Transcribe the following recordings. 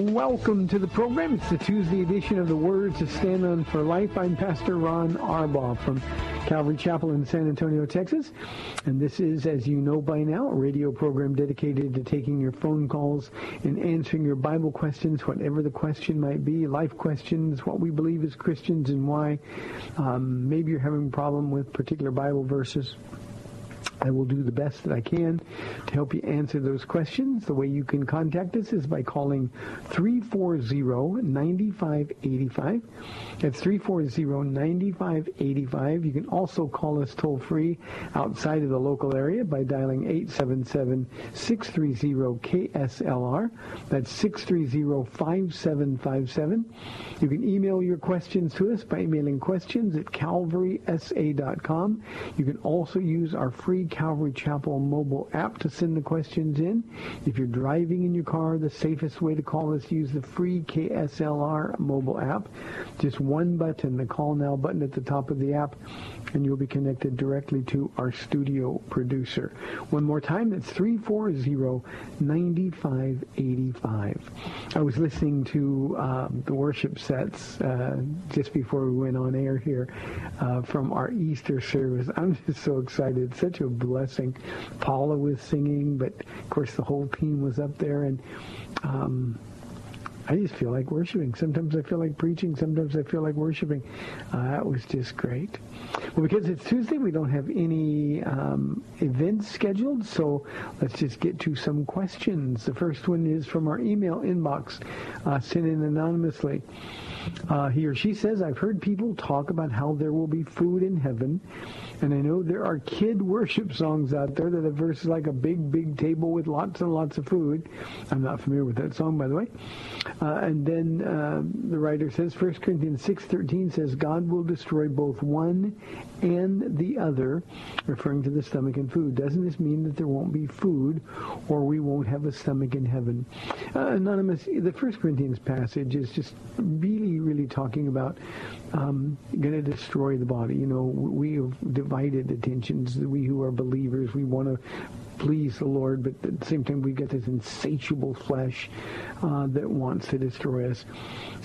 Welcome to the program. It's the Tuesday edition of the Word to Stand On for Life. I'm Pastor Ron Arbaugh from Calvary Chapel in San Antonio, Texas. And this is, as you know by now, a radio program dedicated to taking your phone calls and answering your Bible questions, whatever the question might be, life questions, what we believe as Christians and why. Um, maybe you're having a problem with particular Bible verses. I will do the best that I can to help you answer those questions. The way you can contact us is by calling 340-9585. That's 340-9585. You can also call us toll free outside of the local area by dialing 877-630-KSLR. That's 630-5757. You can email your questions to us by emailing questions at calvarysa.com. You can also use our free Calvary Chapel mobile app to send the questions in. If you're driving in your car, the safest way to call us use the free KSLR mobile app. Just one button, the call now button at the top of the app, and you'll be connected directly to our studio producer. One more time, that's 340-9585. I was listening to uh, the worship sets uh, just before we went on air here uh, from our Easter service. I'm just so excited. Such a blessing. Paula was singing, but of course the whole team was up there, and um, I just feel like worshiping. Sometimes I feel like preaching. Sometimes I feel like worshiping. Uh, that was just great. Well, because it's Tuesday, we don't have any um, events scheduled, so let's just get to some questions. The first one is from our email inbox, uh, sent in anonymously. Uh, he or she says, I've heard people talk about how there will be food in heaven. And I know there are kid worship songs out there that have verses like a big, big table with lots and lots of food. I'm not familiar with that song, by the way. Uh, and then uh, the writer says, 1 Corinthians 6.13 says, God will destroy both one and the other, referring to the stomach and food. Doesn't this mean that there won't be food or we won't have a stomach in heaven? Uh, Anonymous, the First Corinthians passage is just really, really talking about um, going to destroy the body. You know, we have divided attentions. We who are believers, we want to please the Lord, but at the same time we've got this insatiable flesh uh, that wants to destroy us.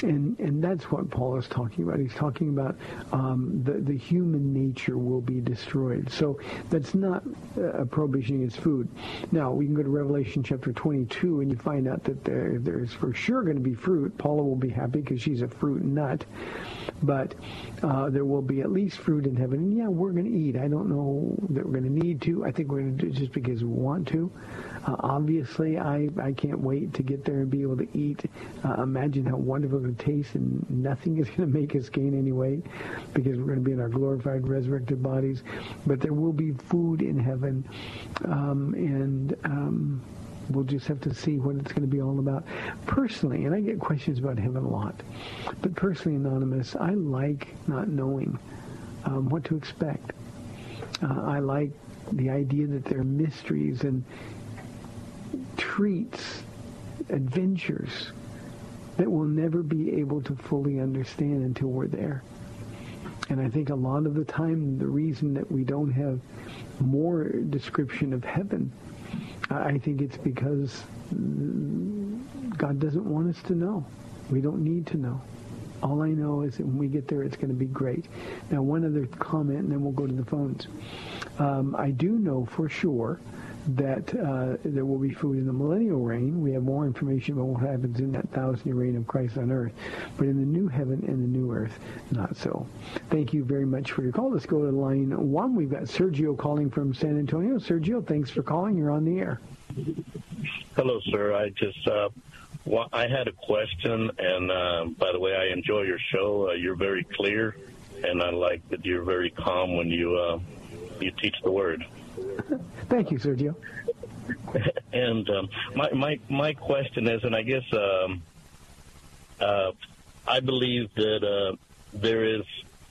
And and that's what Paul is talking about. He's talking about um, the, the human nature will be destroyed. So that's not a prohibition against food. Now, we can go to Revelation chapter 22 and you find out that there, there's for sure going to be fruit. Paula will be happy because she's a fruit nut. But uh, there will be at least fruit in heaven. And yeah, we're going to eat. I don't know that we're going to need to. I think we're going to do it just because we want to. Uh, obviously, I, I can't wait to get there and be able to eat. Uh, imagine how wonderful it tastes, and nothing is going to make us gain any weight because we're going to be in our glorified, resurrected bodies. But there will be food in heaven, um, and um, we'll just have to see what it's going to be all about. Personally, and I get questions about heaven a lot, but personally, Anonymous, I like not knowing um, what to expect. Uh, I like the idea that there are mysteries and treats adventures that we'll never be able to fully understand until we're there. And I think a lot of the time, the reason that we don't have more description of heaven, I think it's because God doesn't want us to know. We don't need to know. All I know is that when we get there, it's going to be great. Now, one other comment, and then we'll go to the phones. Um, I do know for sure that uh, there will be food in the millennial reign. We have more information about what happens in that thousand-year reign of Christ on earth. But in the new heaven and the new earth, not so. Thank you very much for your call. Let's go to line one. We've got Sergio calling from San Antonio. Sergio, thanks for calling. You're on the air. Hello, sir. I just uh, well, I had a question, and uh, by the way, I enjoy your show. Uh, you're very clear, and I like that you're very calm when you uh, you teach the word. Thank you, Sergio. and um, my my my question is, and I guess um, uh, I believe that uh, there is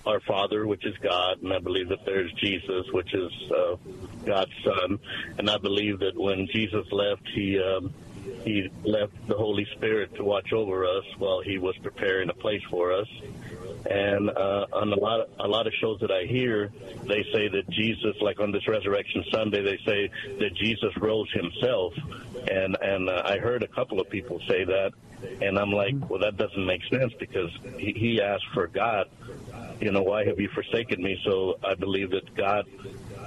our Father, which is God, and I believe that there's Jesus, which is uh, God's Son, and I believe that when Jesus left, he um, he left the Holy Spirit to watch over us while he was preparing a place for us. And uh, on a lot of, a lot of shows that I hear, they say that Jesus, like on this Resurrection Sunday, they say that Jesus rose himself, and and uh, I heard a couple of people say that, and I'm like, well, that doesn't make sense because he, he asked for God, you know, why have you forsaken me? So I believe that God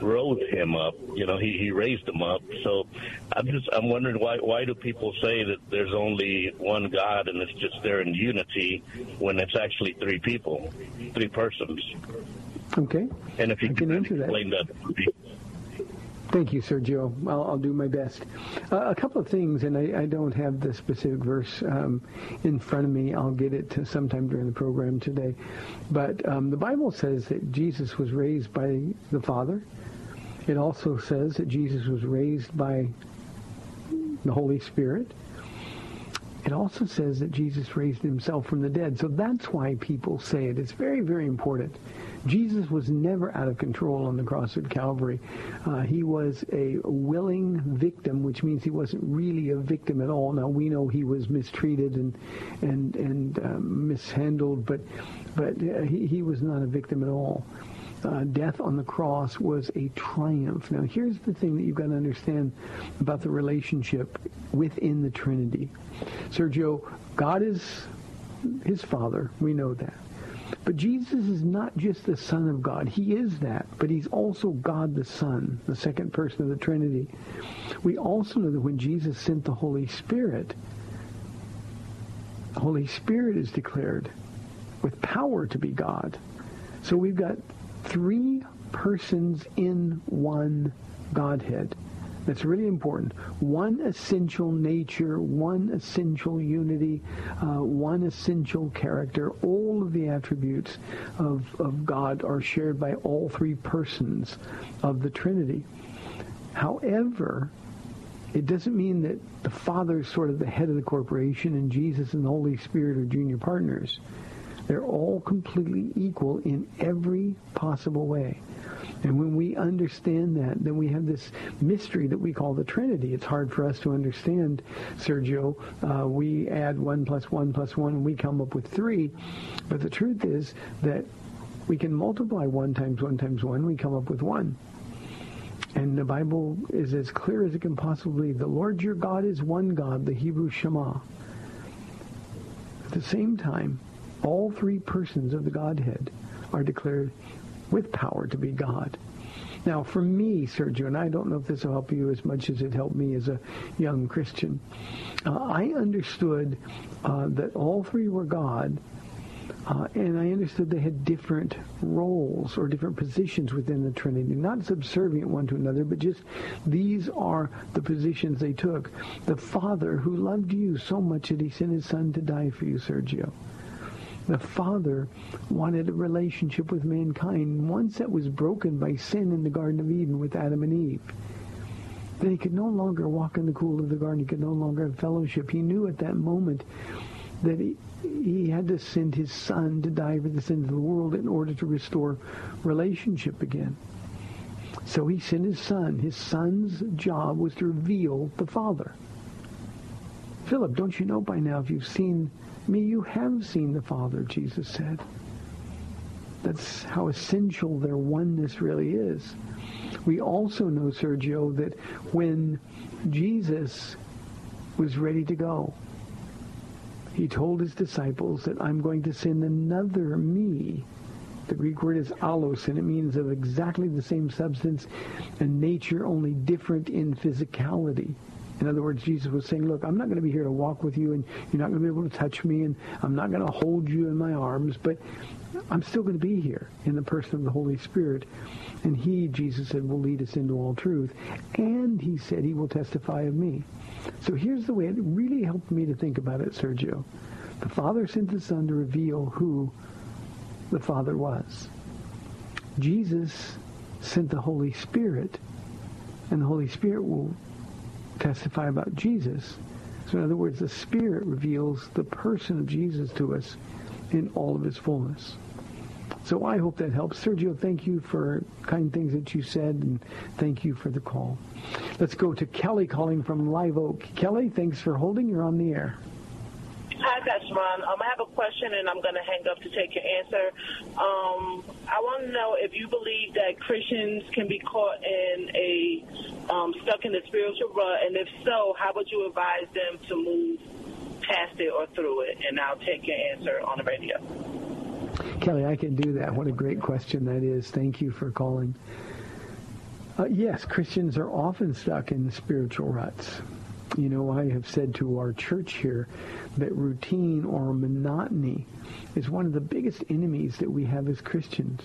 rose him up. You know, he, he raised him up. So I'm just I'm wondering why why do people say that there's only one God and it's just there in unity when it's actually three people, three persons. Okay. And if you I can answer that. explain that. Thank you, Sergio. I'll, I'll do my best. Uh, a couple of things, and I, I don't have the specific verse um, in front of me. I'll get it to sometime during the program today. But um, the Bible says that Jesus was raised by the Father. It also says that Jesus was raised by the Holy Spirit. It also says that Jesus raised himself from the dead. So that's why people say it. It's very, very important. Jesus was never out of control on the cross at Calvary. Uh, he was a willing victim, which means he wasn't really a victim at all. Now we know he was mistreated and and and um, mishandled, but but uh, he, he was not a victim at all. Uh, death on the cross was a triumph. Now, here's the thing that you've got to understand about the relationship within the Trinity. Sergio, God is his Father. We know that. But Jesus is not just the Son of God. He is that, but he's also God the Son, the second person of the Trinity. We also know that when Jesus sent the Holy Spirit, the Holy Spirit is declared with power to be God. So we've got three persons in one Godhead. That's really important. One essential nature, one essential unity, uh, one essential character. All of the attributes of, of God are shared by all three persons of the Trinity. However, it doesn't mean that the Father is sort of the head of the corporation and Jesus and the Holy Spirit are junior partners. They're all completely equal in every possible way. And when we understand that, then we have this mystery that we call the Trinity. It's hard for us to understand, Sergio. Uh, we add one plus one plus one, and we come up with three. But the truth is that we can multiply one times one times one, we come up with one. And the Bible is as clear as it can possibly be. The Lord your God is one God, the Hebrew Shema. At the same time, all three persons of the Godhead are declared with power to be God. Now, for me, Sergio, and I don't know if this will help you as much as it helped me as a young Christian, uh, I understood uh, that all three were God, uh, and I understood they had different roles or different positions within the Trinity, not subservient one to another, but just these are the positions they took. The Father who loved you so much that he sent his Son to die for you, Sergio. The Father wanted a relationship with mankind. Once that was broken by sin in the Garden of Eden with Adam and Eve, then he could no longer walk in the cool of the garden. He could no longer have fellowship. He knew at that moment that he, he had to send his son to die for the sins of the world in order to restore relationship again. So he sent his son. His son's job was to reveal the Father. Philip, don't you know by now if you've seen me, you have seen the Father, Jesus said. That's how essential their oneness really is. We also know, Sergio, that when Jesus was ready to go, he told his disciples that I'm going to send another me. The Greek word is allos, and it means of exactly the same substance and nature, only different in physicality. In other words, Jesus was saying, look, I'm not going to be here to walk with you, and you're not going to be able to touch me, and I'm not going to hold you in my arms, but I'm still going to be here in the person of the Holy Spirit. And he, Jesus said, will lead us into all truth. And he said he will testify of me. So here's the way it really helped me to think about it, Sergio. The Father sent the Son to reveal who the Father was. Jesus sent the Holy Spirit, and the Holy Spirit will testify about Jesus. So in other words, the Spirit reveals the person of Jesus to us in all of his fullness. So I hope that helps. Sergio, thank you for kind things that you said, and thank you for the call. Let's go to Kelly calling from Live Oak. Kelly, thanks for holding. You're on the air. Hi, Ron. Um, I have a question, and I'm going to hang up to take your answer. Um, I want to know if you believe that Christians can be caught in a um, stuck in the spiritual rut, and if so, how would you advise them to move past it or through it? And I'll take your answer on the radio. Kelly, I can do that. What a great question that is. Thank you for calling. Uh, yes, Christians are often stuck in spiritual ruts. You know, I have said to our church here that routine or monotony is one of the biggest enemies that we have as Christians.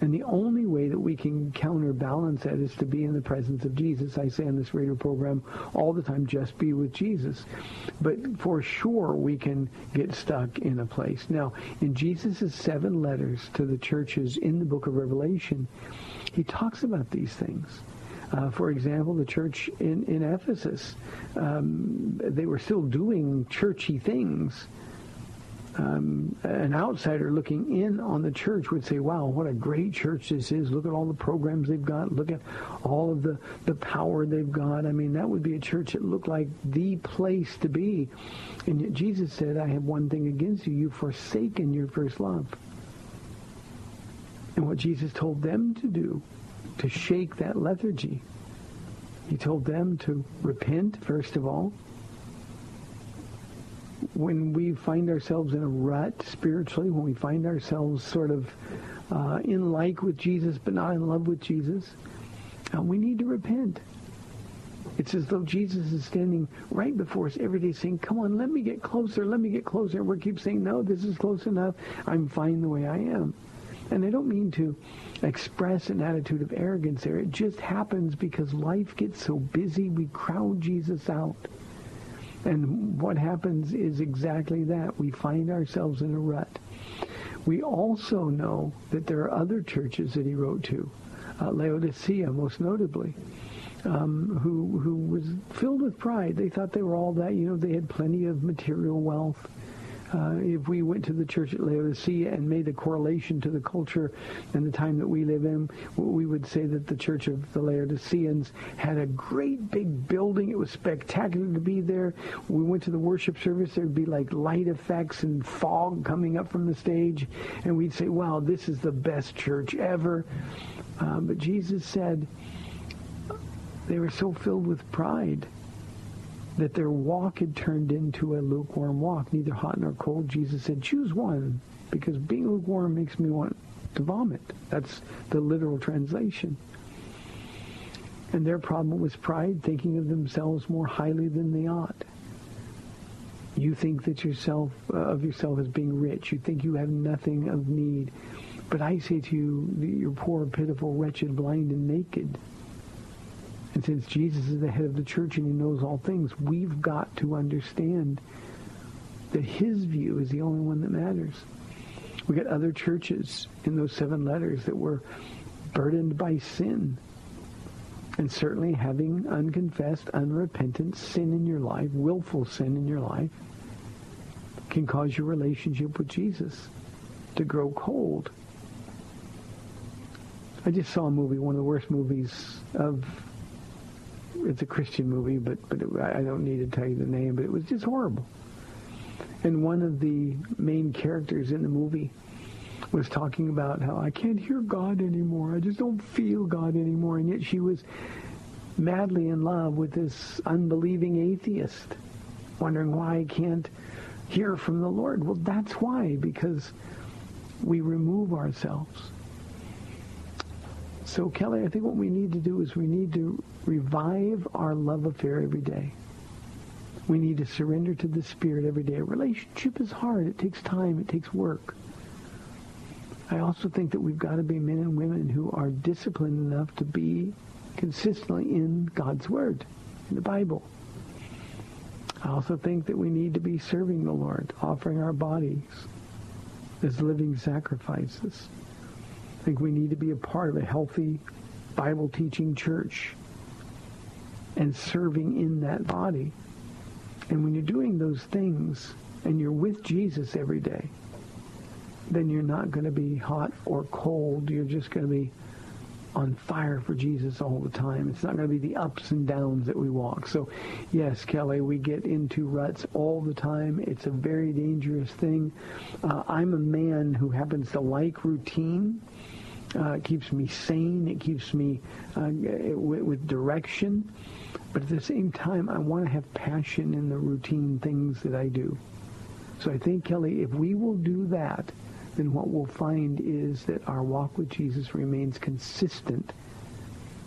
And the only way that we can counterbalance that is to be in the presence of Jesus. I say on this radio program all the time, just be with Jesus. But for sure, we can get stuck in a place. Now, in Jesus' seven letters to the churches in the book of Revelation, he talks about these things. Uh, for example, the church in, in Ephesus, um, they were still doing churchy things. Um, an outsider looking in on the church would say, wow, what a great church this is. Look at all the programs they've got. Look at all of the, the power they've got. I mean, that would be a church that looked like the place to be. And yet Jesus said, I have one thing against you. You've forsaken your first love. And what Jesus told them to do to shake that lethargy. He told them to repent, first of all. When we find ourselves in a rut spiritually, when we find ourselves sort of uh, in like with Jesus but not in love with Jesus, uh, we need to repent. It's as though Jesus is standing right before us every day saying, come on, let me get closer, let me get closer. And we keep saying, no, this is close enough. I'm fine the way I am. And I don't mean to express an attitude of arrogance there. It just happens because life gets so busy, we crowd Jesus out. And what happens is exactly that. We find ourselves in a rut. We also know that there are other churches that he wrote to, uh, Laodicea most notably, um, who, who was filled with pride. They thought they were all that. You know, they had plenty of material wealth. Uh, if we went to the church at Laodicea and made a correlation to the culture and the time that we live in, we would say that the church of the Laodiceans had a great big building. It was spectacular to be there. We went to the worship service. There would be like light effects and fog coming up from the stage. And we'd say, wow, this is the best church ever. Uh, but Jesus said they were so filled with pride that their walk had turned into a lukewarm walk, neither hot nor cold. Jesus said, choose one, because being lukewarm makes me want to vomit. That's the literal translation. And their problem was pride, thinking of themselves more highly than they ought. You think that yourself uh, of yourself as being rich. You think you have nothing of need. But I say to you you're poor, pitiful, wretched, blind, and naked. And since Jesus is the head of the church and he knows all things, we've got to understand that his view is the only one that matters. We got other churches in those seven letters that were burdened by sin. And certainly having unconfessed, unrepentant sin in your life, willful sin in your life, can cause your relationship with Jesus to grow cold. I just saw a movie, one of the worst movies of it's a Christian movie, but but it, I don't need to tell you the name. But it was just horrible. And one of the main characters in the movie was talking about how I can't hear God anymore. I just don't feel God anymore. And yet she was madly in love with this unbelieving atheist, wondering why I can't hear from the Lord. Well, that's why, because we remove ourselves. So, Kelly, I think what we need to do is we need to revive our love affair every day. We need to surrender to the Spirit every day. A relationship is hard. It takes time. It takes work. I also think that we've got to be men and women who are disciplined enough to be consistently in God's Word, in the Bible. I also think that we need to be serving the Lord, offering our bodies as living sacrifices. I think we need to be a part of a healthy Bible teaching church and serving in that body. And when you're doing those things and you're with Jesus every day, then you're not going to be hot or cold. You're just going to be on fire for Jesus all the time. It's not going to be the ups and downs that we walk. So, yes, Kelly, we get into ruts all the time. It's a very dangerous thing. Uh, I'm a man who happens to like routine. Uh, it keeps me sane. It keeps me uh, with, with direction. But at the same time, I want to have passion in the routine things that I do. So I think, Kelly, if we will do that, then what we'll find is that our walk with Jesus remains consistent.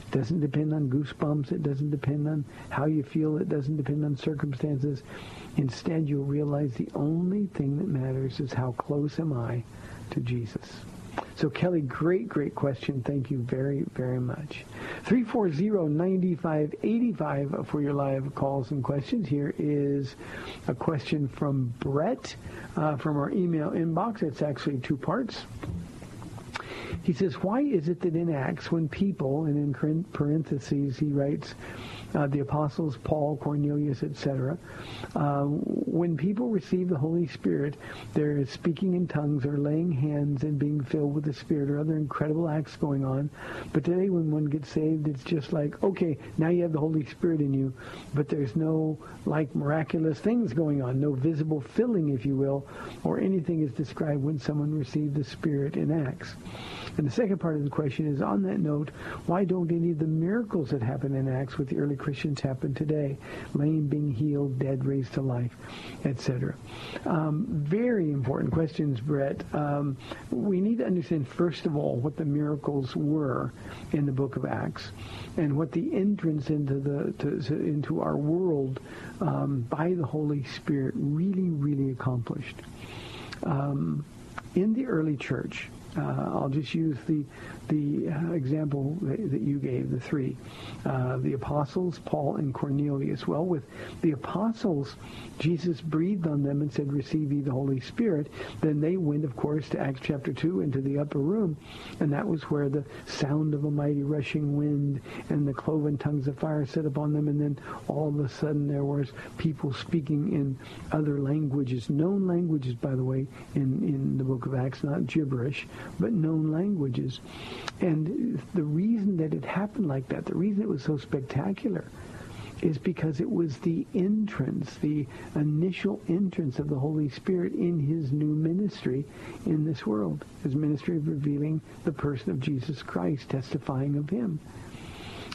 It doesn't depend on goosebumps. It doesn't depend on how you feel. It doesn't depend on circumstances. Instead, you'll realize the only thing that matters is how close am I to Jesus. So Kelly, great, great question. Thank you very, very much. 340-9585 for your live calls and questions. Here is a question from Brett uh, from our email inbox. It's actually two parts. He says, why is it that in Acts, when people, and in parentheses he writes, uh, the apostles, Paul, Cornelius, etc. Uh, when people receive the Holy Spirit, there is speaking in tongues or laying hands and being filled with the Spirit or other incredible acts going on. But today when one gets saved, it's just like, okay, now you have the Holy Spirit in you, but there's no like miraculous things going on, no visible filling, if you will, or anything is described when someone received the Spirit in Acts. And the second part of the question is, on that note, why don't any of the miracles that happen in Acts with the early Christians happen today? Lame being healed, dead raised to life, etc. Um, very important questions, Brett. Um, we need to understand, first of all, what the miracles were in the book of Acts and what the entrance into the to, to, into our world um, by the Holy Spirit really, really accomplished. Um, in the early church, uh, I'll just use the the uh, example that, that, you gave, the three, uh, the apostles, Paul and Cornelius. Well, with the apostles, Jesus breathed on them and said, "Receive ye the Holy Spirit." Then they went, of course, to Acts chapter two into the upper room, and that was where the sound of a mighty rushing wind and the cloven tongues of fire set upon them, and then all of a sudden there was people speaking in other languages, known languages, by the way, in in the book of Acts, not gibberish but known languages. And the reason that it happened like that, the reason it was so spectacular, is because it was the entrance, the initial entrance of the Holy Spirit in his new ministry in this world, his ministry of revealing the person of Jesus Christ, testifying of him.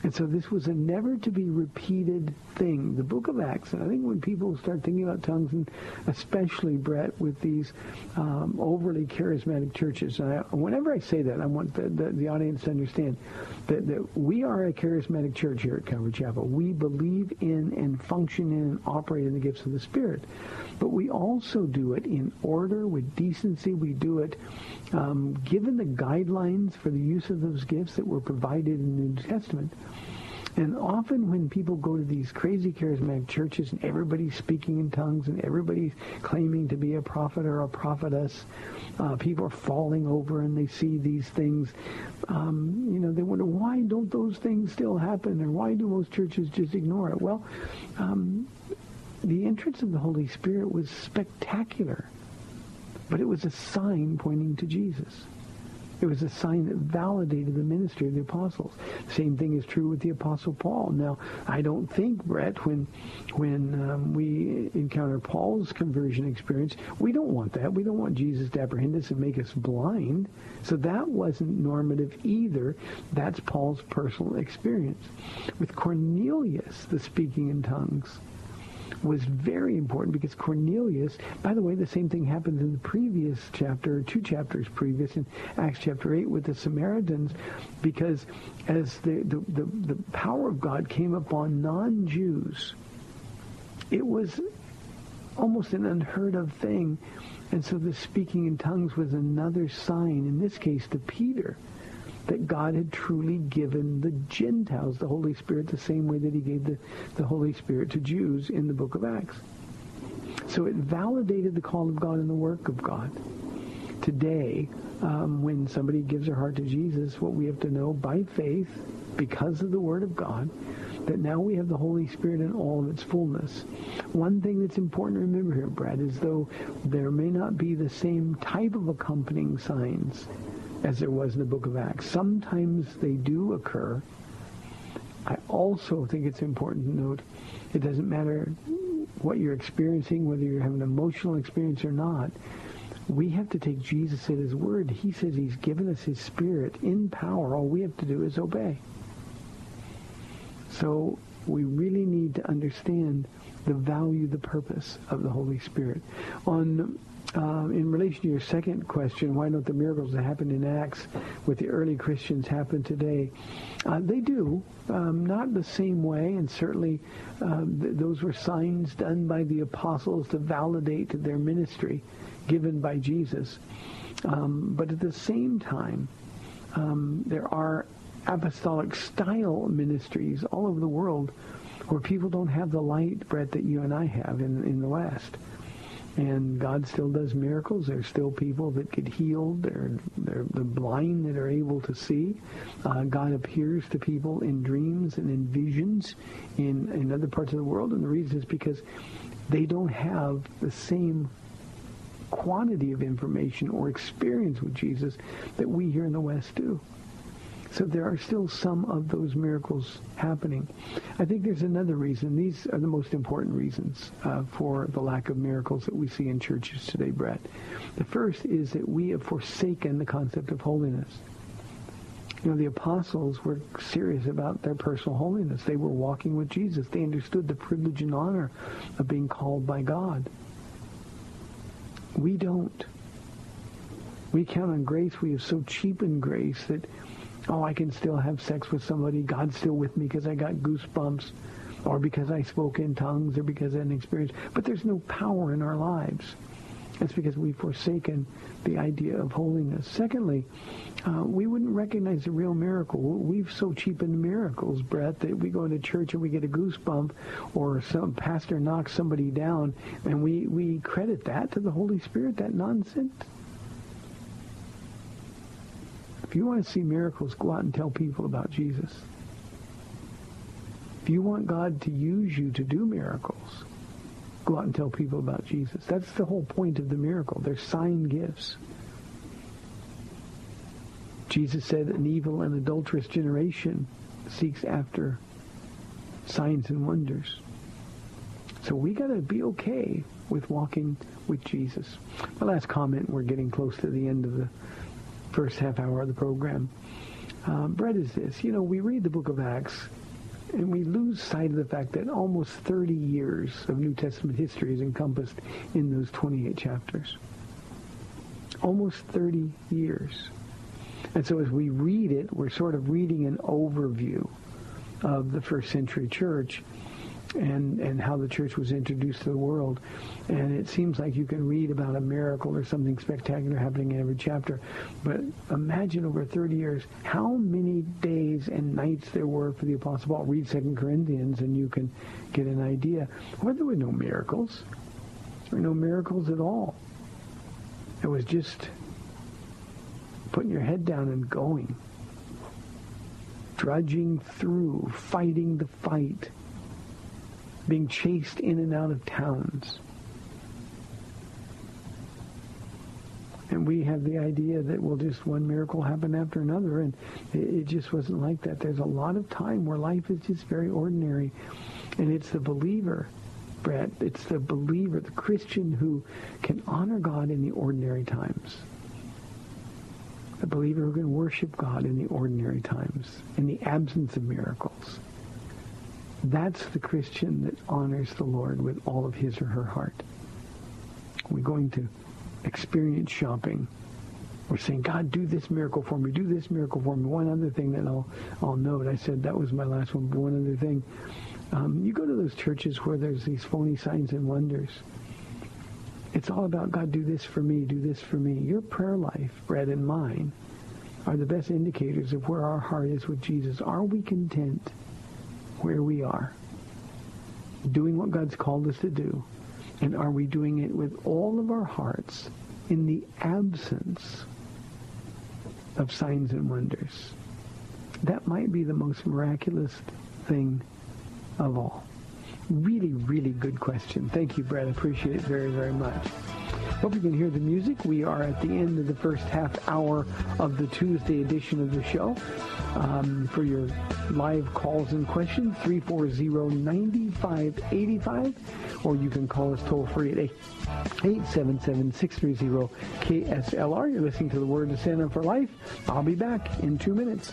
And so this was a never to be repeated thing. The book of Acts, and I think when people start thinking about tongues, and especially, Brett, with these um, overly charismatic churches, and I, whenever I say that, I want the, the, the audience to understand that, that we are a charismatic church here at Calvary Chapel. We believe in and function in and operate in the gifts of the Spirit. But we also do it in order, with decency. We do it um, given the guidelines for the use of those gifts that were provided in the New Testament. And often when people go to these crazy charismatic churches and everybody's speaking in tongues and everybody's claiming to be a prophet or a prophetess, uh, people are falling over and they see these things. Um, you know, they wonder, why don't those things still happen? Or why do most churches just ignore it? Well, um, the entrance of the Holy Spirit was spectacular, but it was a sign pointing to Jesus. It was a sign that validated the ministry of the apostles. Same thing is true with the apostle Paul. Now, I don't think, Brett, when when um, we encounter Paul's conversion experience, we don't want that. We don't want Jesus to apprehend us and make us blind. So that wasn't normative either. That's Paul's personal experience. With Cornelius, the speaking in tongues was very important because Cornelius, by the way, the same thing happens in the previous chapter, two chapters previous in Acts chapter 8 with the Samaritans, because as the, the, the, the power of God came upon non-Jews, it was almost an unheard of thing. And so the speaking in tongues was another sign, in this case to Peter, that God had truly given the Gentiles the Holy Spirit the same way that he gave the, the Holy Spirit to Jews in the book of Acts. So it validated the call of God and the work of God. Today, um, when somebody gives their heart to Jesus, what we have to know by faith, because of the Word of God, that now we have the Holy Spirit in all of its fullness. One thing that's important to remember here, Brad, is though there may not be the same type of accompanying signs as there was in the book of Acts. Sometimes they do occur. I also think it's important to note it doesn't matter what you're experiencing, whether you're having an emotional experience or not. We have to take Jesus at his word. He says he's given us his spirit in power. All we have to do is obey. So we really need to understand the value, the purpose of the Holy Spirit. On uh, in relation to your second question, why don't the miracles that happened in Acts with the early Christians happen today? Uh, they do, um, not the same way, and certainly uh, th- those were signs done by the apostles to validate their ministry given by Jesus. Um, but at the same time, um, there are apostolic style ministries all over the world where people don't have the light, Brett, that you and I have in, in the West and God still does miracles. There's still people that get healed. They're, they're the blind that are able to see. Uh, God appears to people in dreams and in visions in, in other parts of the world, and the reason is because they don't have the same quantity of information or experience with Jesus that we here in the West do. So there are still some of those miracles happening. I think there's another reason. These are the most important reasons uh, for the lack of miracles that we see in churches today, Brett. The first is that we have forsaken the concept of holiness. You know, the apostles were serious about their personal holiness. They were walking with Jesus. They understood the privilege and honor of being called by God. We don't. We count on grace. We have so cheapened grace that oh, I can still have sex with somebody. God's still with me because I got goosebumps or because I spoke in tongues or because I had an experience. But there's no power in our lives. It's because we've forsaken the idea of holiness. Secondly, uh, we wouldn't recognize the real miracle. We've so cheapened miracles, Brett, that we go into church and we get a goosebump or some pastor knocks somebody down and we, we credit that to the Holy Spirit, that nonsense. If you want to see miracles, go out and tell people about Jesus. If you want God to use you to do miracles, go out and tell people about Jesus. That's the whole point of the miracle. They're sign gifts. Jesus said an evil and adulterous generation seeks after signs and wonders. So we got to be okay with walking with Jesus. My last comment, we're getting close to the end of the first half hour of the program. Um, Brett is this. You know, we read the book of Acts and we lose sight of the fact that almost 30 years of New Testament history is encompassed in those 28 chapters. Almost 30 years. And so as we read it, we're sort of reading an overview of the first century church and, and how the church was introduced to the world. And it seems like you can read about a miracle or something spectacular happening in every chapter. But imagine over 30 years how many days and nights there were for the Apostle Paul. Read 2 Corinthians and you can get an idea. Well, there were no miracles. There were no miracles at all. It was just putting your head down and going. Drudging through, fighting the fight being chased in and out of towns. And we have the idea that, well, just one miracle happened after another, and it, just wasn't like that. There's a lot of time where life is just very ordinary. And it's the believer, Brett, it's the believer, the Christian who can honor God in the ordinary times. The believer who can worship God in the ordinary times, in the absence of miracles. That's the Christian that honors the Lord with all of his or her heart. We're going to experience shopping. We're saying, God, do this miracle for me. Do this miracle for me. One other thing that I'll, I'll note, I said that was my last one, but one other thing. Um, you go to those churches where there's these phony signs and wonders. It's all about, God, do this for me, do this for me. Your prayer life, Brett and mine, are the best indicators of where our heart is with Jesus. Are we content where we are, doing what God's called us to do? And are we doing it with all of our hearts in the absence of signs and wonders? That might be the most miraculous thing of all. Really, really good question. Thank you, Brad. Appreciate it very, very much. Hope you can hear the music. We are at the end of the first half hour of the Tuesday edition of the show. Um, for your live calls and questions, 340-9585, or you can call us toll free at 877-630-KSLR. You're listening to the Word to Stand Up for Life. I'll be back in two minutes.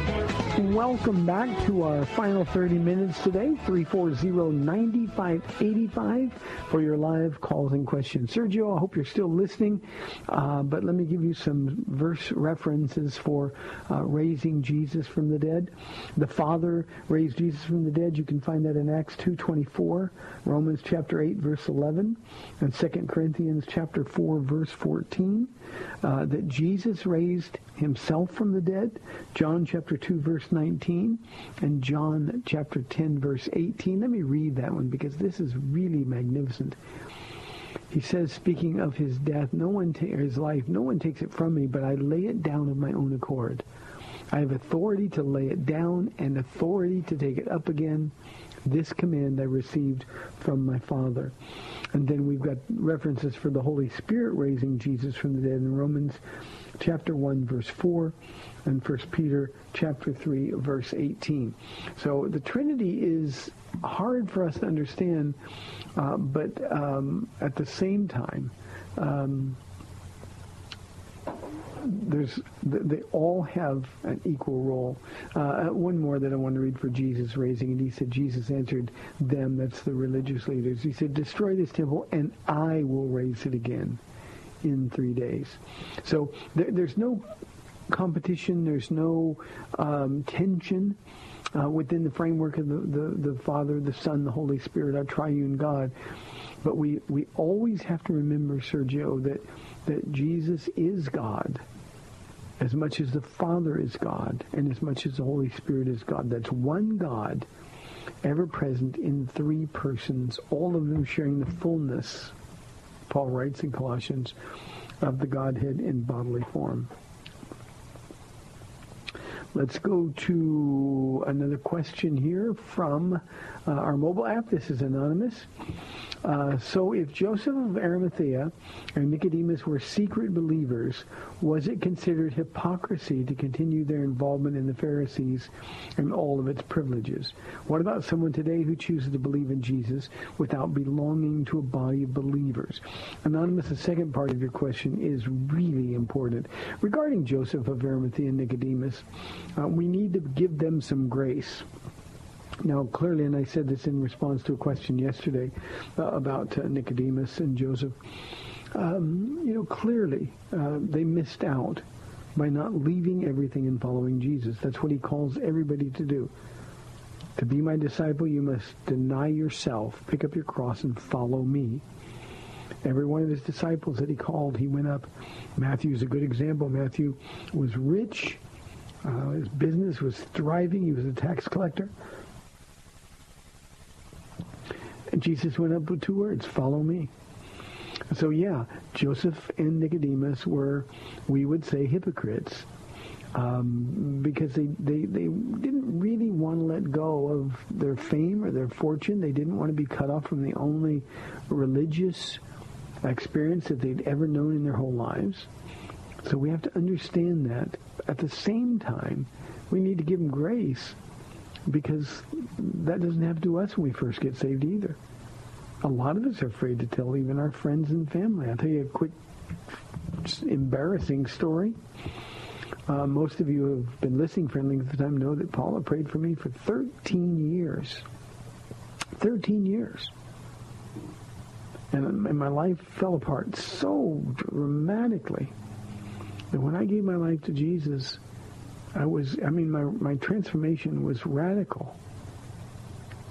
Welcome back to our final 30 minutes today, 340-9585 for your live calls and questions. Sergio, I hope you're still listening, uh, but let me give you some verse references for uh, raising Jesus from the dead. The Father raised Jesus from the dead. You can find that in Acts 2.24, Romans chapter 8, verse 11, and 2 Corinthians chapter 4, verse 14. Uh, that Jesus raised himself from the dead, John chapter 2 verse 19, and John chapter 10 verse 18. Let me read that one because this is really magnificent. He says, speaking of his death, no one ta- his life, no one takes it from me, but I lay it down of my own accord. I have authority to lay it down and authority to take it up again. This command I received from my Father. And then we've got references for the Holy Spirit raising Jesus from the dead in Romans chapter 1 verse 4 and 1 Peter chapter 3 verse 18. So the Trinity is hard for us to understand, uh, but um, at the same time, um, there's they all have an equal role. Uh, one more that I want to read for Jesus raising, and he said, Jesus answered them, that's the religious leaders. He said, destroy this temple, and I will raise it again in three days. So there, there's no competition. There's no um, tension. Uh, within the framework of the, the, the Father, the Son, the Holy Spirit, our triune God. But we, we always have to remember, Sergio, that, that Jesus is God as much as the Father is God and as much as the Holy Spirit is God. That's one God ever present in three persons, all of them sharing the fullness, Paul writes in Colossians, of the Godhead in bodily form. Let's go to another question here from uh, our mobile app. This is anonymous. Uh, so if Joseph of Arimathea and Nicodemus were secret believers, was it considered hypocrisy to continue their involvement in the Pharisees and all of its privileges? What about someone today who chooses to believe in Jesus without belonging to a body of believers? Anonymous, the second part of your question is really important. Regarding Joseph of Arimathea and Nicodemus, uh, we need to give them some grace. Now, clearly, and I said this in response to a question yesterday uh, about uh, Nicodemus and Joseph, um, you know, clearly uh, they missed out by not leaving everything and following Jesus. That's what he calls everybody to do. To be my disciple, you must deny yourself, pick up your cross, and follow me. Every one of his disciples that he called, he went up. Matthew is a good example. Matthew was rich Uh, his business was thriving. He was a tax collector. Jesus went up with two words, follow me. So yeah, Joseph and Nicodemus were, we would say, hypocrites. Um, because they, they, they didn't really want to let go of their fame or their fortune. They didn't want to be cut off from the only religious experience that they'd ever known in their whole lives. So we have to understand that. At the same time, we need to give them grace because that doesn't happen to us when we first get saved either. A lot of us are afraid to tell even our friends and family. I'll tell you a quick, embarrassing story. Uh, most of you have been listening any length of time know that Paula prayed for me for 13 years. 13 years. And, and my life fell apart so dramatically that when I gave my life to Jesus, I was, I mean, my, my transformation was radical.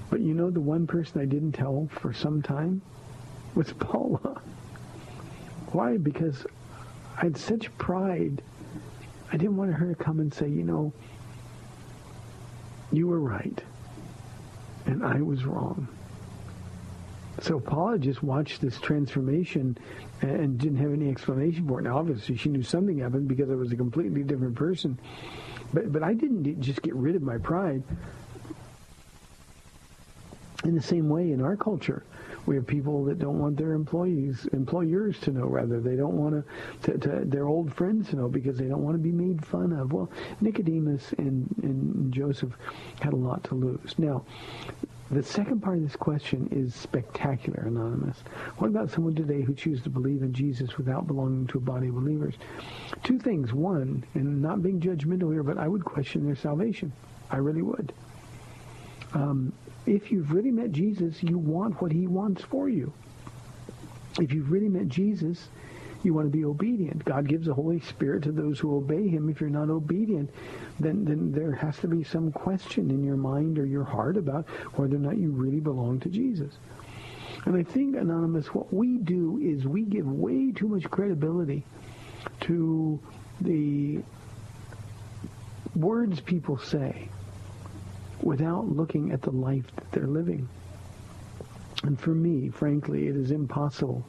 But you know the one person I didn't tell for some time was Paula. Why? Because I had such pride. I didn't want her to come and say, you know, you were right. And I was wrong. So Paula just watched this transformation and didn't have any explanation for it. Now, obviously, she knew something happened because I was a completely different person. But but I didn't just get rid of my pride. In the same way, in our culture, we have people that don't want their employees, employers to know, rather. They don't want to, to, their old friends to know because they don't want to be made fun of. Well, Nicodemus and, and Joseph had a lot to lose. Now, the second part of this question is spectacular, Anonymous. What about someone today who chooses to believe in Jesus without belonging to a body of believers? Two things. One, and not being judgmental here, but I would question their salvation. I really would. Um, if you've really met Jesus, you want what he wants for you. If you've really met Jesus, you want to be obedient. God gives the Holy Spirit to those who obey him. If you're not obedient, then, then there has to be some question in your mind or your heart about whether or not you really belong to Jesus. And I think, Anonymous, what we do is we give way too much credibility to the words people say without looking at the life that they're living. And for me, frankly, it is impossible.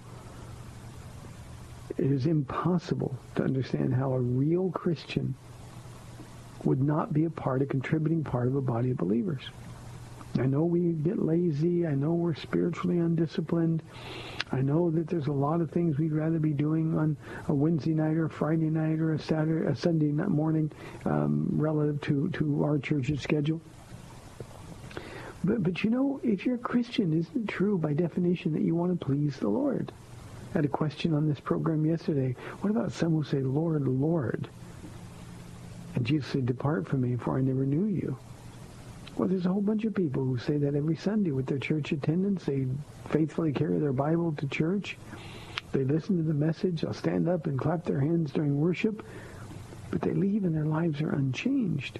It is impossible to understand how a real Christian would not be a part, a contributing part of a body of believers. I know we get lazy. I know we're spiritually undisciplined. I know that there's a lot of things we'd rather be doing on a Wednesday night or a Friday night or a Saturday, a Sunday morning, um, relative to, to our church's schedule. But, but you know, if you're a Christian, isn't it true by definition that you want to please the Lord? Had a question on this program yesterday. What about some who say, Lord, Lord? And Jesus said, depart from me, for I never knew you. Well, there's a whole bunch of people who say that every Sunday with their church attendance. They faithfully carry their Bible to church. They listen to the message. They'll stand up and clap their hands during worship. But they leave and their lives are unchanged.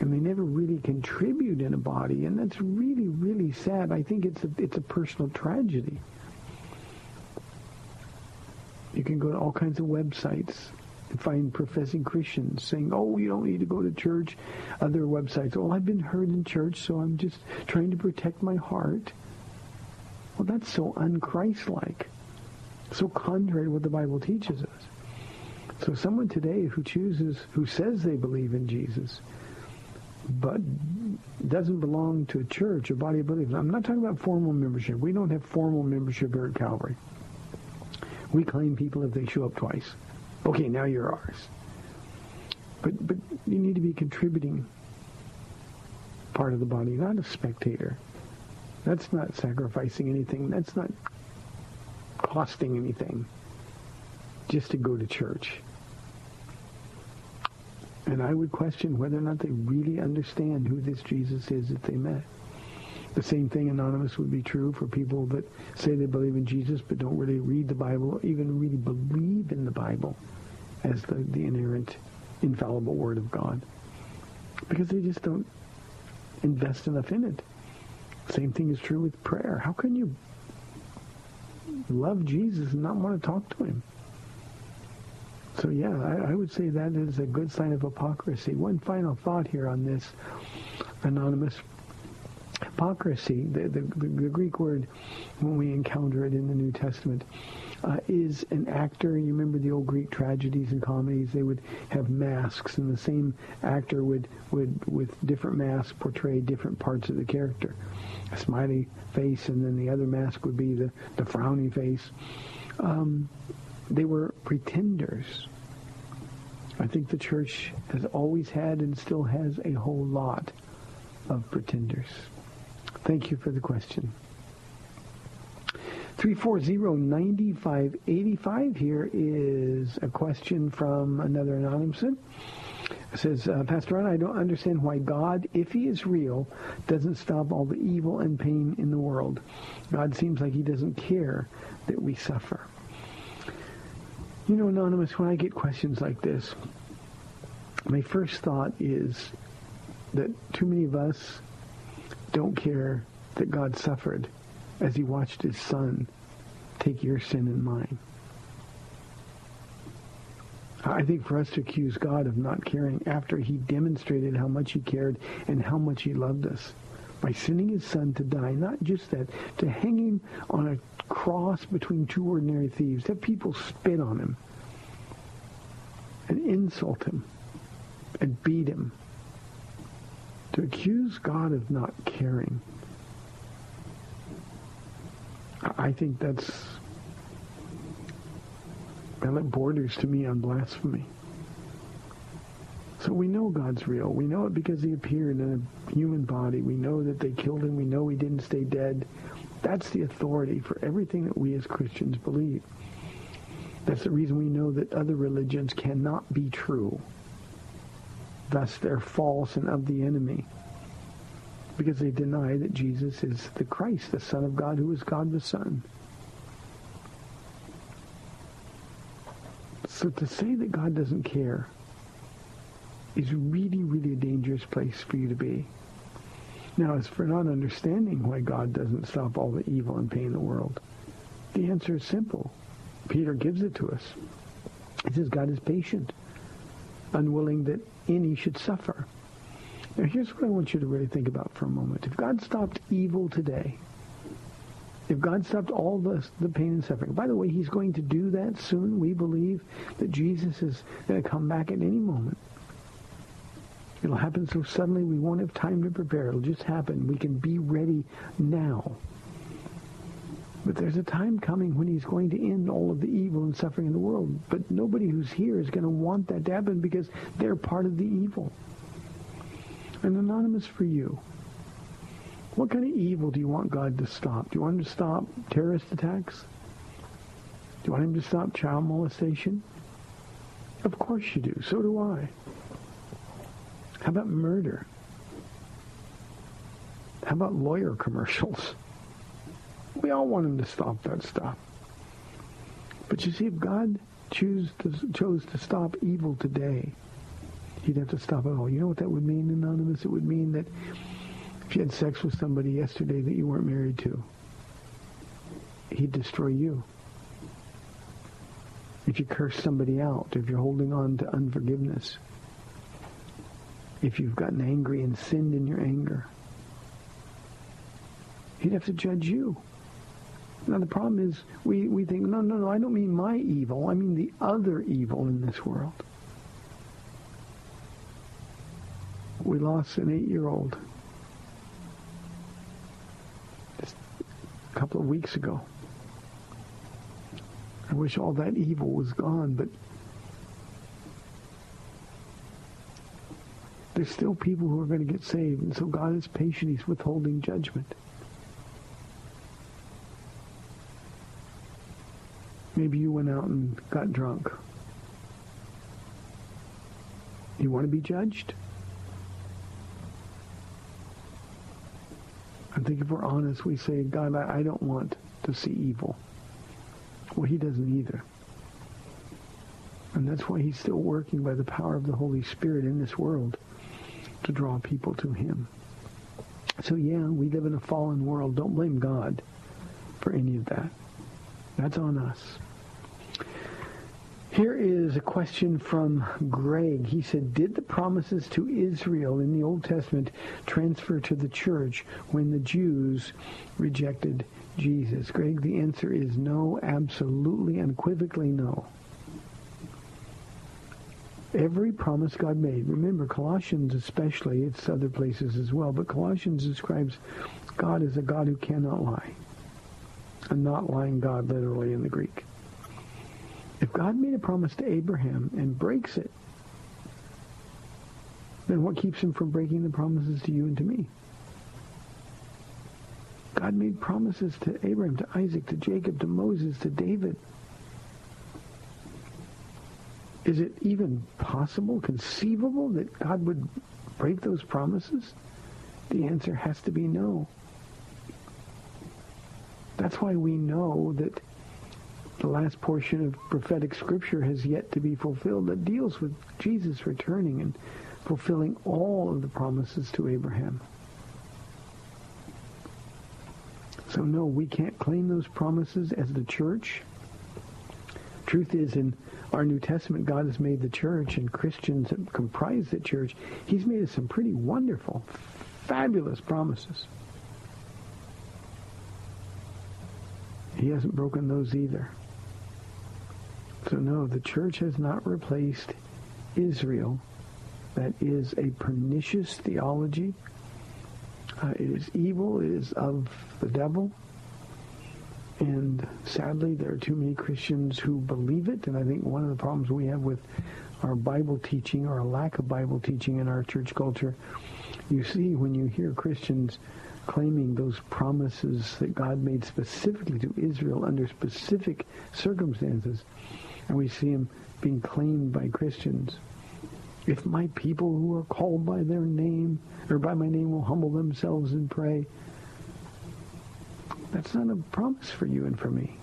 And they never really contribute in a body. And that's really, really sad. I think it's a, it's a personal tragedy. You can go to all kinds of websites and find professing Christians saying, oh, you don't need to go to church. Other websites, oh, I've been hurt in church, so I'm just trying to protect my heart. Well, that's so un-Christ-like, so contrary to what the Bible teaches us. So someone today who chooses, who says they believe in Jesus, but doesn't belong to a church, a body of believers. I'm not talking about formal membership. We don't have formal membership here at Calvary. We claim people if they show up twice. Okay, now you're ours. But but you need to be contributing part of the body, not a spectator. That's not sacrificing anything. That's not costing anything just to go to church. And I would question whether or not they really understand who this Jesus is that they met. The same thing, Anonymous, would be true for people that say they believe in Jesus but don't really read the Bible or even really believe in the Bible as the, the inerrant, infallible Word of God. Because they just don't invest enough in it. Same thing is true with prayer. How can you love Jesus and not want to talk to him? So yeah, I, I would say that is a good sign of hypocrisy. One final thought here on this, anonymous. Hypocrisy, the, the, the, Greek word, when we encounter it in the New Testament, uh, is an actor. You remember the old Greek tragedies and comedies? They would have masks, and the same actor would, would with different masks, portray different parts of the character. A smiley face, and then the other mask would be the, the frowny face. Um, they were pretenders. I think the church has always had and still has a whole lot of pretenders. Thank you for the question. 340-9585 here is a question from another anonymous. It says, uh, Pastor Ron, I don't understand why God, if he is real, doesn't stop all the evil and pain in the world. God seems like he doesn't care that we suffer. You know, Anonymous, when I get questions like this, my first thought is that too many of us don't care that God suffered as he watched his son take your sin and mine. I think for us to accuse God of not caring after he demonstrated how much he cared and how much he loved us by sending his son to die, not just that, to hang him on a cross between two ordinary thieves, have people spit on him and insult him and beat him. To accuse God of not caring I think that's that borders to me on blasphemy. So we know God's real. We know it because he appeared in a human body. We know that they killed him. We know he didn't stay dead. That's the authority for everything that we as Christians believe. That's the reason we know that other religions cannot be true. Thus, they're false and of the enemy because they deny that Jesus is the Christ, the Son of God, who is God the Son. So to say that God doesn't care is really, really a dangerous place for you to be. Now, as for not understanding why God doesn't stop all the evil and pain in the world, the answer is simple. Peter gives it to us. He says God is patient, unwilling that any should suffer. Now, here's what I want you to really think about for a moment. If God stopped evil today, if God stopped all the, the pain and suffering, by the way, he's going to do that soon. We believe that Jesus is going to come back at any moment. It'll happen so suddenly we won't have time to prepare. It'll just happen. We can be ready now. But there's a time coming when he's going to end all of the evil and suffering in the world. But nobody who's here is going to want that to happen because they're part of the evil. And anonymous for you. What kind of evil do you want God to stop? Do you want him to stop terrorist attacks? Do you want him to stop child molestation? Of course you do. So do I. How about murder? How about lawyer commercials? We all want him to stop that stuff. But you see, if God choose to, chose to stop evil today, he'd have to stop it all. You know what that would mean, Anonymous? It would mean that if you had sex with somebody yesterday that you weren't married to, he'd destroy you. If you curse somebody out, if you're holding on to unforgiveness, if you've gotten angry and sinned in your anger, he'd have to judge you. Now the problem is we, we think, no, no, no, I don't mean my evil. I mean the other evil in this world. We lost an eight-year-old just a couple of weeks ago. I wish all that evil was gone, but there's still people who are going to get saved. And so God is patient. He's withholding judgment. Maybe you went out and got drunk. You want to be judged? I think if we're honest, we say, God, I, don't want to see evil. Well, he doesn't either. And that's why he's still working by the power of the Holy Spirit in this world to draw people to him. So yeah, we live in a fallen world. Don't blame God for any of that. That's on us. Here is a question from Greg. He said, Did the promises to Israel in the Old Testament transfer to the church when the Jews rejected Jesus? Greg, the answer is no, absolutely, unequivocally no. Every promise God made, remember Colossians especially, it's other places as well, but Colossians describes God as a God who cannot lie. A not lying God, literally in the Greek. If God made a promise to Abraham and breaks it, then what keeps him from breaking the promises to you and to me? God made promises to Abraham, to Isaac, to Jacob, to Moses, to David. Is it even possible, conceivable, that God would break those promises? The answer has to be no. That's why we know that the last portion of prophetic scripture has yet to be fulfilled that deals with Jesus returning and fulfilling all of the promises to Abraham. So no, we can't claim those promises as the church. Truth is, in our New Testament, God has made the church and Christians that comprise the church, he's made us some pretty wonderful, fabulous promises. He hasn't broken those either. So no, the church has not replaced Israel. That is a pernicious theology. Uh, it is evil. It is of the devil. And sadly, there are too many Christians who believe it. And I think one of the problems we have with our Bible teaching or a lack of Bible teaching in our church culture, you see when you hear Christians claiming those promises that God made specifically to Israel under specific circumstances, and we see them being claimed by Christians. If my people who are called by their name, or by my name, will humble themselves and pray, that's not a promise for you and for me.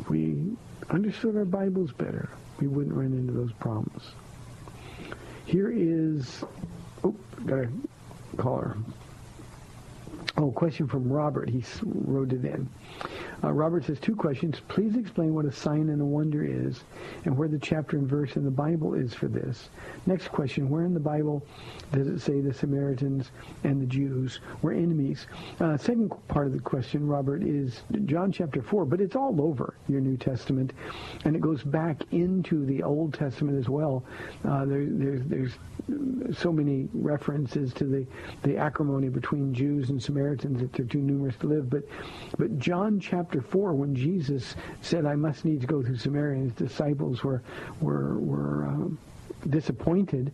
If we understood our Bibles better, we wouldn't run into those problems. Here is, oh, got a caller. Oh, question from Robert. He wrote it in. Uh, Robert says two questions. Please explain what a sign and a wonder is and where the chapter and verse in the Bible is for this. Next question. Where in the Bible does it say the Samaritans and the Jews were enemies? Uh, second part of the question, Robert, is John chapter 4, but it's all over your New Testament, and it goes back into the Old Testament as well. Uh, there, there's, there's so many references to the, the acrimony between Jews and Samaritans that they're too numerous to live. But, but John chapter 4, when Jesus said, I must needs go through Samaria, his disciples were, were, were um, disappointed.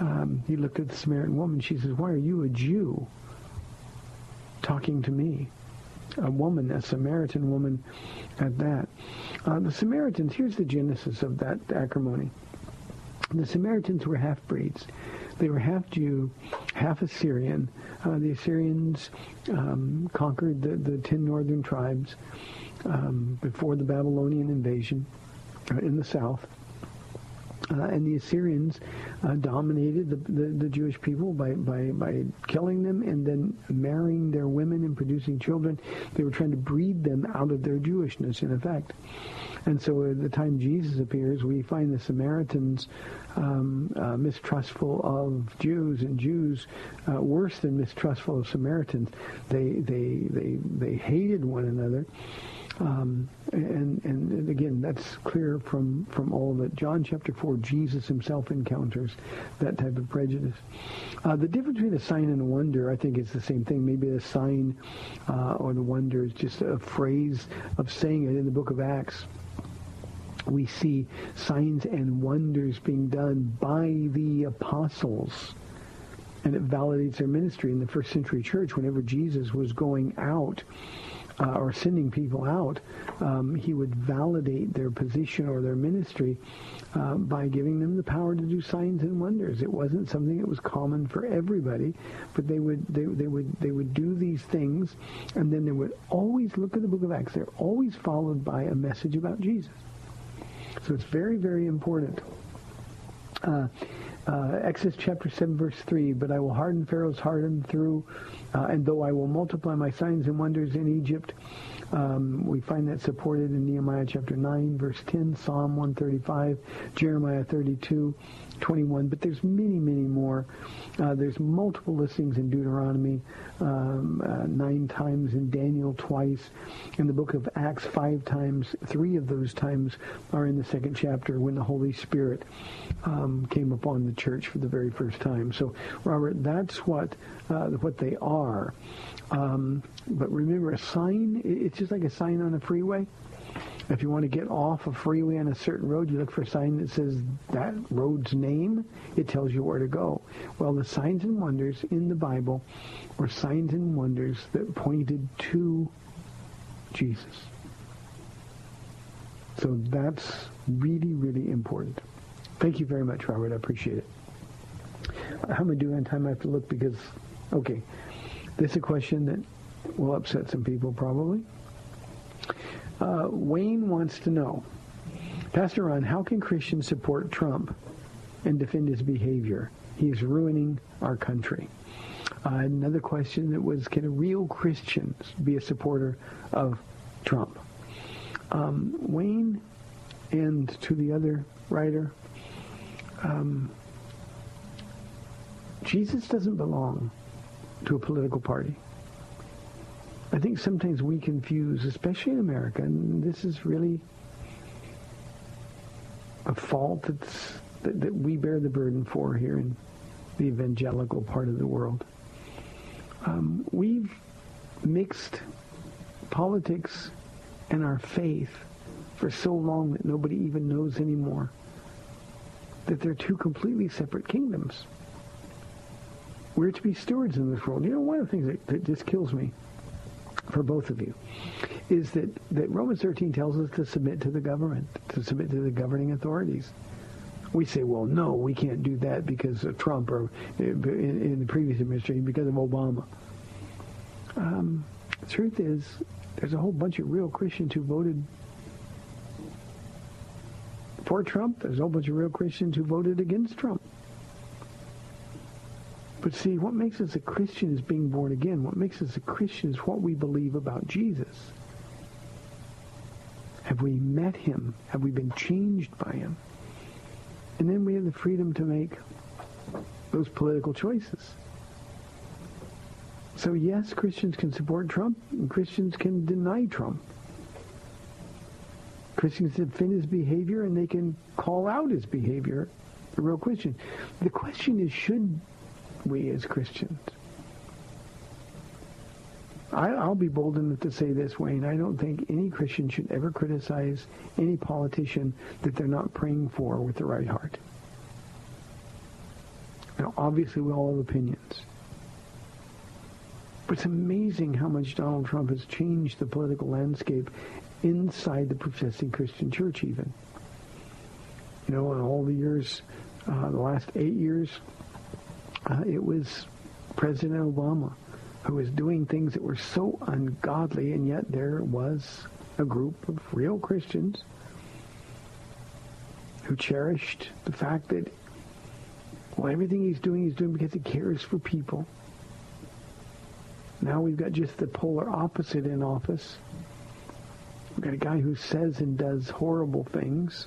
Um, he looked at the Samaritan woman. She says, why are you a Jew talking to me? A woman, a Samaritan woman at that. Uh, the Samaritans, here's the genesis of that acrimony. The Samaritans were half-breeds. They were half Jew, half Assyrian. Uh, the Assyrians um, conquered the, the ten northern tribes um, before the Babylonian invasion uh, in the south. Uh, and the Assyrians uh, dominated the, the, the, Jewish people by, by, by killing them and then marrying their women and producing children. They were trying to breed them out of their Jewishness, in effect. And so at the time Jesus appears, we find the Samaritans um, uh, mistrustful of Jews and Jews uh, worse than mistrustful of Samaritans. They, they, they, they hated one another. Um, and, and again, that's clear from, from all that John chapter 4, Jesus himself encounters that type of prejudice. Uh, the difference between a sign and a wonder, I think, is the same thing. Maybe a sign uh, or the wonder is just a phrase of saying it in the book of Acts we see signs and wonders being done by the apostles. And it validates their ministry in the first century church. Whenever Jesus was going out uh, or sending people out, um, he would validate their position or their ministry uh, by giving them the power to do signs and wonders. It wasn't something that was common for everybody, but they would they, they would they would do these things, and then they would always look at the Book of Acts. They're always followed by a message about Jesus. So it's very, very important. Uh, uh, Exodus chapter 7, verse 3, But I will harden Pharaoh's heart and through, uh, and though I will multiply my signs and wonders in Egypt, Um, we find that supported in Nehemiah chapter 9, verse 10, Psalm 135, Jeremiah 32, 21. But there's many, many more. Uh, there's multiple listings in Deuteronomy, um, uh, nine times in Daniel twice, in the book of Acts five times. Three of those times are in the second chapter when the Holy Spirit um, came upon the church for the very first time. So, Robert, that's what uh, what they are. Um, but remember, a sign, it's just like a sign on a freeway. If you want to get off a freeway on a certain road, you look for a sign that says that road's name. It tells you where to go. Well, the signs and wonders in the Bible were signs and wonders that pointed to Jesus. So that's really, really important. Thank you very much, Robert. I appreciate it. How am I doing on time? I have to look because, okay, this is a question that will upset some people probably. Uh, Wayne wants to know, Pastor Ron, how can Christians support Trump and defend his behavior? He is ruining our country. Uh, another question that was, can a real Christian be a supporter of Trump? Um, Wayne and to the other writer, um, Jesus doesn't belong to a political party. I think sometimes we confuse, especially in America, and this is really a fault that's, that, that we bear the burden for here in the evangelical part of the world. Um, we've mixed politics and our faith for so long that nobody even knows anymore that they're two completely separate kingdoms. We're to be stewards in this world. You know, one of the things that, that just kills me for both of you is that, that Romans 13 tells us to submit to the government, to submit to the governing authorities. We say, well, no, we can't do that because of Trump or in, in the previous administration because of Obama. Um, the truth is, there's a whole bunch of real Christians who voted for Trump. There's a whole bunch of real Christians who voted against Trump. But see, what makes us a Christian is being born again. What makes us a Christian is what we believe about Jesus. Have we met him? Have we been changed by him? And then we have the freedom to make those political choices. So yes, Christians can support Trump, and Christians can deny Trump. Christians defend his behavior, and they can call out his behavior. The real question. The question is, should we as Christians? I, I'll be bold enough to say this, Wayne. I don't think any Christian should ever criticize any politician that they're not praying for with the right heart. Now, obviously, we all have opinions. But it's amazing how much Donald Trump has changed the political landscape inside the professing Christian church even. You know, in all the years, uh, the last eight years, uh, it was President Obama who was doing things that were so ungodly, and yet there was a group of real Christians who cherished the fact that, well, everything he's doing, he's doing because he cares for people. Now we've got just the polar opposite in office. We've got a guy who says and does horrible things.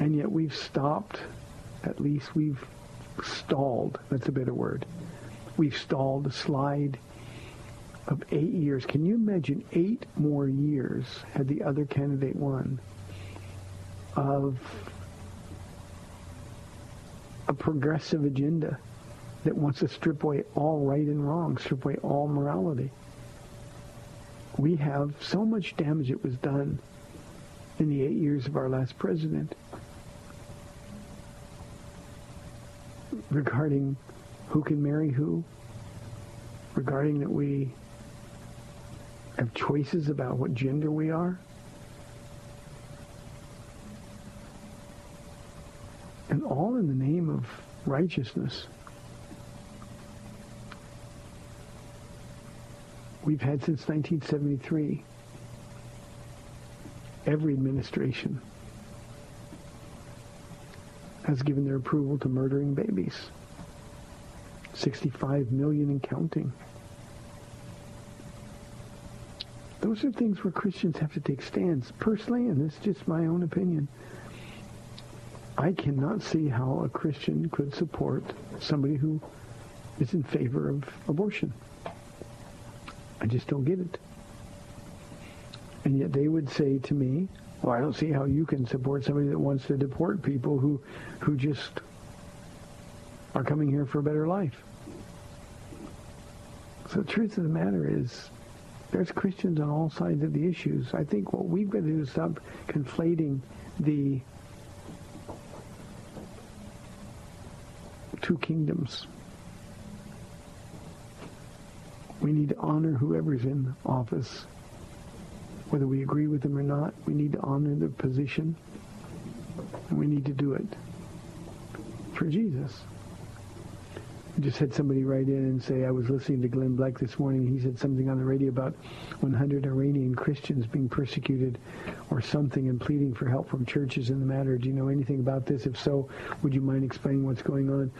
And yet we've stopped, at least we've stalled, that's a better word. We've stalled a slide of eight years. Can you imagine eight more years had the other candidate won of a progressive agenda that wants to strip away all right and wrong, strip away all morality? We have so much damage that was done in the eight years of our last president regarding who can marry who, regarding that we have choices about what gender we are. And all in the name of righteousness. We've had since 1973 every administration has given their approval to murdering babies. 65 million and counting. Those are things where Christians have to take stands. Personally, and this is just my own opinion, I cannot see how a Christian could support somebody who is in favor of abortion. I just don't get it. And yet they would say to me, well, I don't see how you can support somebody that wants to deport people who, who just are coming here for a better life. So the truth of the matter is, there's Christians on all sides of the issues. I think what we've got to do is stop conflating the two kingdoms. We need to honor whoever's in office. Whether we agree with them or not, we need to honor their position. And we need to do it for Jesus. I just had somebody write in and say, I was listening to Glenn Beck this morning. He said something on the radio about 100 Iranian Christians being persecuted or something and pleading for help from churches in the matter. Do you know anything about this? If so, would you mind explaining what's going on?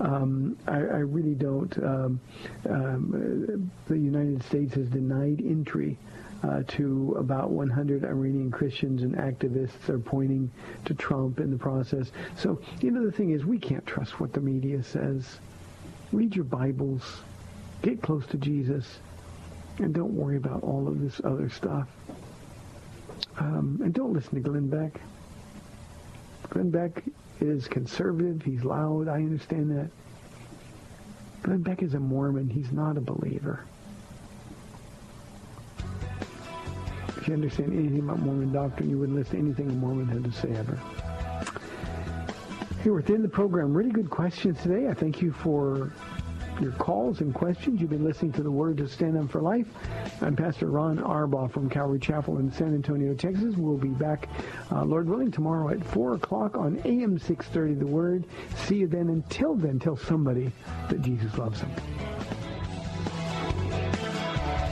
Um, I, I, really don't. Um, um, the United States has denied entry uh, to about 100 Iranian Christians and activists are pointing to Trump in the process. So, you know, the thing is, we can't trust what the media says. Read your Bibles, get close to Jesus, and don't worry about all of this other stuff. Um, and don't listen to Glenn Beck. Glenn Beck is conservative. He's loud. I understand that. Glenn Beck is a Mormon. He's not a believer. If you understand anything about Mormon doctrine, you wouldn't listen to anything a Mormon had to say ever. Here within the program, really good questions today. I thank you for your calls and questions. You've been listening to the Word to Stand Up for Life. I'm Pastor Ron Arbaugh from Calvary Chapel in San Antonio, Texas. We'll be back, uh, Lord willing, tomorrow at 4 o'clock on AM 630 The Word. See you then. Until then, tell somebody that Jesus loves them.